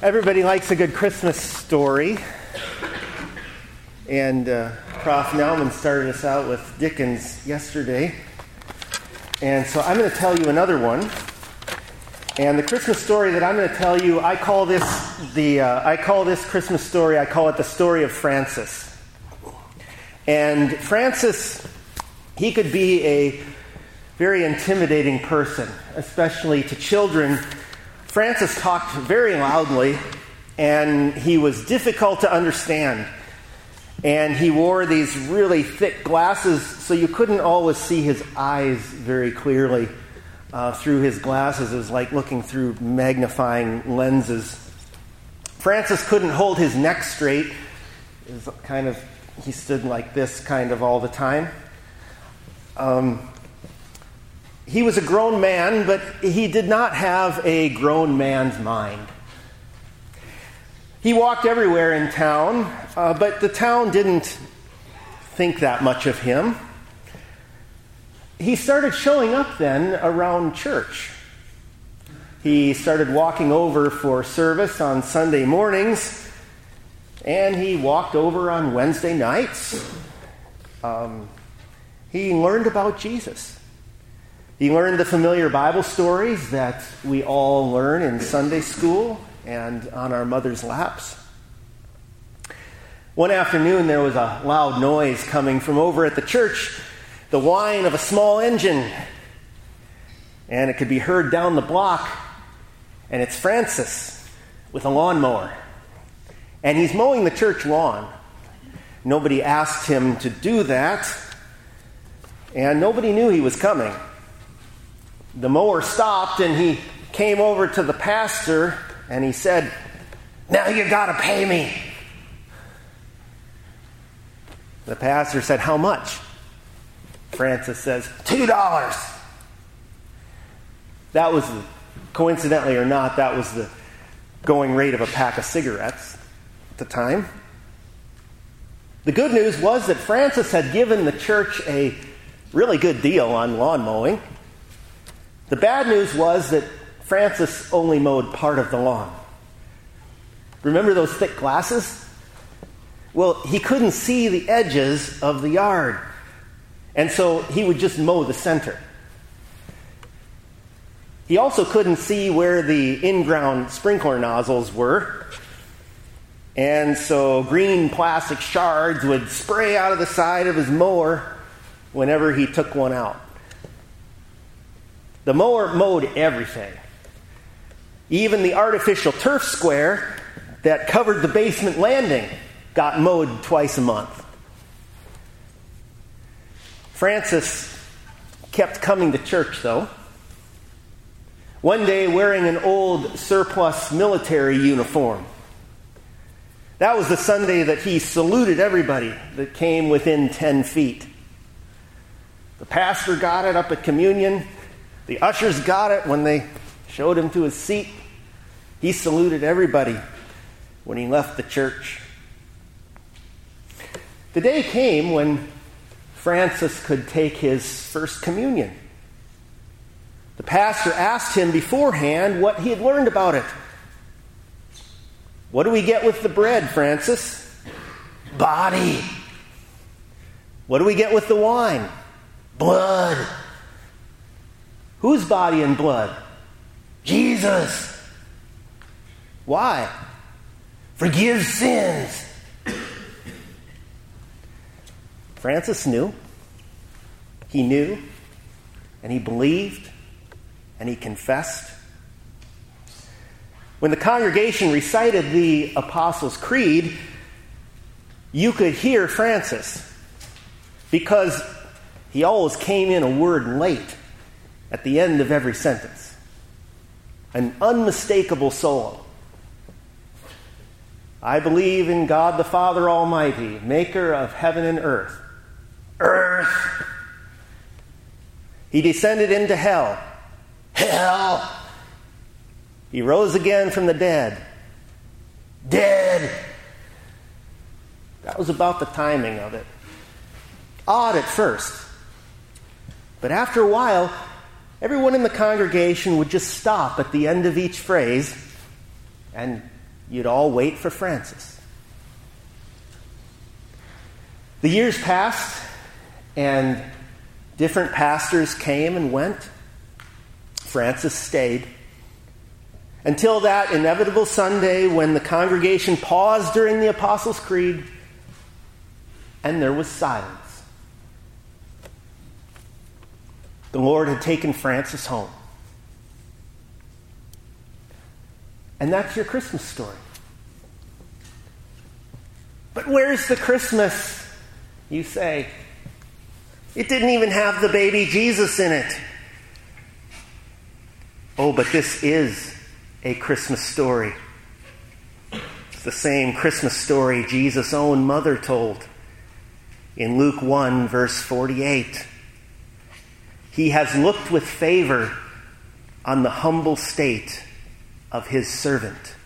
Everybody likes a good Christmas story. And uh, Prof. Nauman started us out with Dickens yesterday. And so I'm going to tell you another one. And the Christmas story that I'm going to tell you, I call this the uh, I call this Christmas story. I call it the story of Francis. And Francis, he could be a very intimidating person, especially to children Francis talked very loudly, and he was difficult to understand. And he wore these really thick glasses, so you couldn't always see his eyes very clearly uh, through his glasses. It was like looking through magnifying lenses. Francis couldn't hold his neck straight. It was kind of, he stood like this kind of all the time. Um, he was a grown man, but he did not have a grown man's mind. He walked everywhere in town, uh, but the town didn't think that much of him. He started showing up then around church. He started walking over for service on Sunday mornings, and he walked over on Wednesday nights. Um, he learned about Jesus. He learned the familiar Bible stories that we all learn in Sunday school and on our mother's laps. One afternoon, there was a loud noise coming from over at the church, the whine of a small engine. And it could be heard down the block. And it's Francis with a lawnmower. And he's mowing the church lawn. Nobody asked him to do that, and nobody knew he was coming the mower stopped and he came over to the pastor and he said, Now you got to pay me. The pastor said, How much? Francis says, $2. That was, the, coincidentally or not, that was the going rate of a pack of cigarettes at the time. The good news was that Francis had given the church a really good deal on lawn mowing. The bad news was that Francis only mowed part of the lawn. Remember those thick glasses? Well, he couldn't see the edges of the yard. And so he would just mow the center. He also couldn't see where the in ground sprinkler nozzles were. And so green plastic shards would spray out of the side of his mower whenever he took one out. The mower mowed everything. Even the artificial turf square that covered the basement landing got mowed twice a month. Francis kept coming to church, though. One day, wearing an old surplus military uniform. That was the Sunday that he saluted everybody that came within 10 feet. The pastor got it up at communion. The ushers got it when they showed him to his seat. He saluted everybody when he left the church. The day came when Francis could take his first communion. The pastor asked him beforehand what he had learned about it. What do we get with the bread, Francis? Body. What do we get with the wine? Blood. Whose body and blood? Jesus. Why? Forgive sins. Francis knew. He knew, and he believed, and he confessed. When the congregation recited the Apostles' Creed, you could hear Francis because he always came in a word late at the end of every sentence. An unmistakable solo. I believe in God the Father Almighty, maker of heaven and earth. Earth! He descended into hell. Hell! He rose again from the dead. Dead! That was about the timing of it. Odd at first. But after a while, Everyone in the congregation would just stop at the end of each phrase and you'd all wait for Francis. The years passed, and different pastors came and went. Francis stayed. Until that inevitable Sunday when the congregation paused during the Apostles' Creed and there was silence. The Lord had taken Francis home. And that's your Christmas story. But where's the Christmas? You say. It didn't even have the baby Jesus in it. Oh, but this is a Christmas story. It's the same Christmas story Jesus' own mother told in Luke 1, verse 48. He has looked with favor on the humble state of his servant.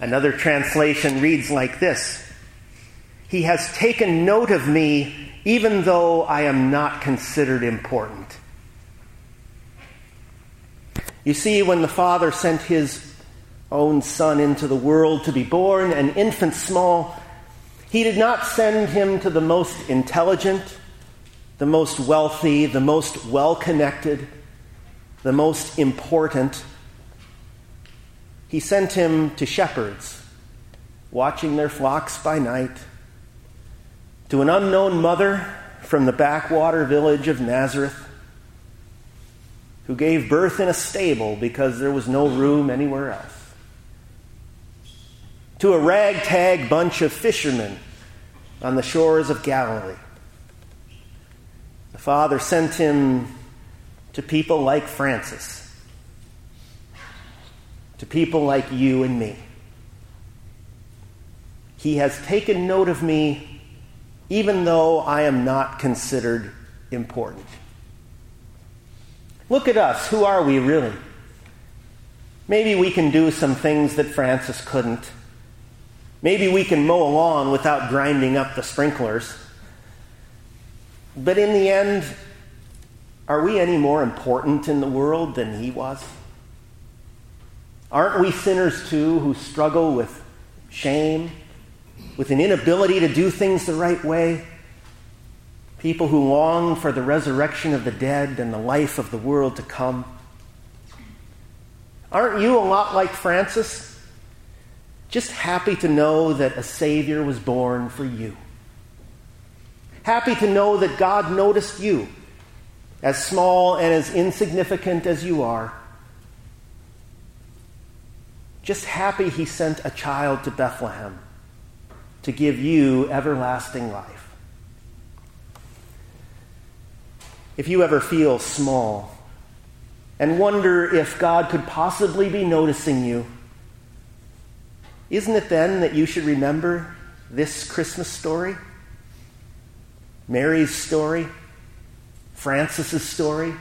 Another translation reads like this He has taken note of me even though I am not considered important. You see, when the Father sent his own Son into the world to be born, an infant small, he did not send him to the most intelligent, the most wealthy, the most well connected, the most important. He sent him to shepherds, watching their flocks by night, to an unknown mother from the backwater village of Nazareth who gave birth in a stable because there was no room anywhere else, to a ragtag bunch of fishermen on the shores of Galilee. The Father sent him to people like Francis, to people like you and me. He has taken note of me even though I am not considered important. Look at us. Who are we really? Maybe we can do some things that Francis couldn't. Maybe we can mow a lawn without grinding up the sprinklers. But in the end, are we any more important in the world than he was? Aren't we sinners too who struggle with shame, with an inability to do things the right way? people who long for the resurrection of the dead and the life of the world to come. Aren't you a lot like Francis? Just happy to know that a Savior was born for you. Happy to know that God noticed you, as small and as insignificant as you are. Just happy He sent a child to Bethlehem to give you everlasting life. if you ever feel small and wonder if God could possibly be noticing you, isn't it then that you should remember this Christmas story? Mary's story, Francis's story,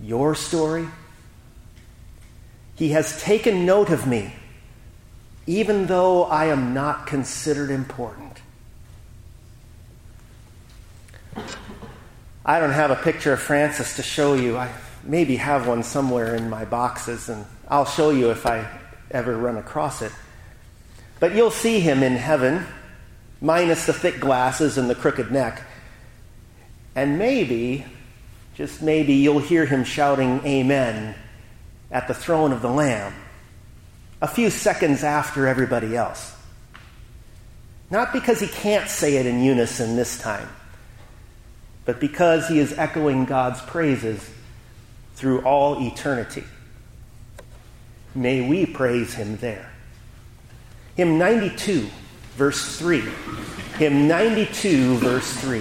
your story. He has taken note of me, even though I am not considered important. I don't have a picture of Francis to show you. I maybe have one somewhere in my boxes, and I'll show you if I ever run across it. But you'll see him in heaven, minus the thick glasses and the crooked neck. And maybe, just maybe, you'll hear him shouting Amen at the throne of the Lamb a few seconds after everybody else. Not because he can't say it in unison this time, but because he is echoing God's praises through all eternity. May we praise him there. Hymn 92, verse 3. Hymn 92, verse 3.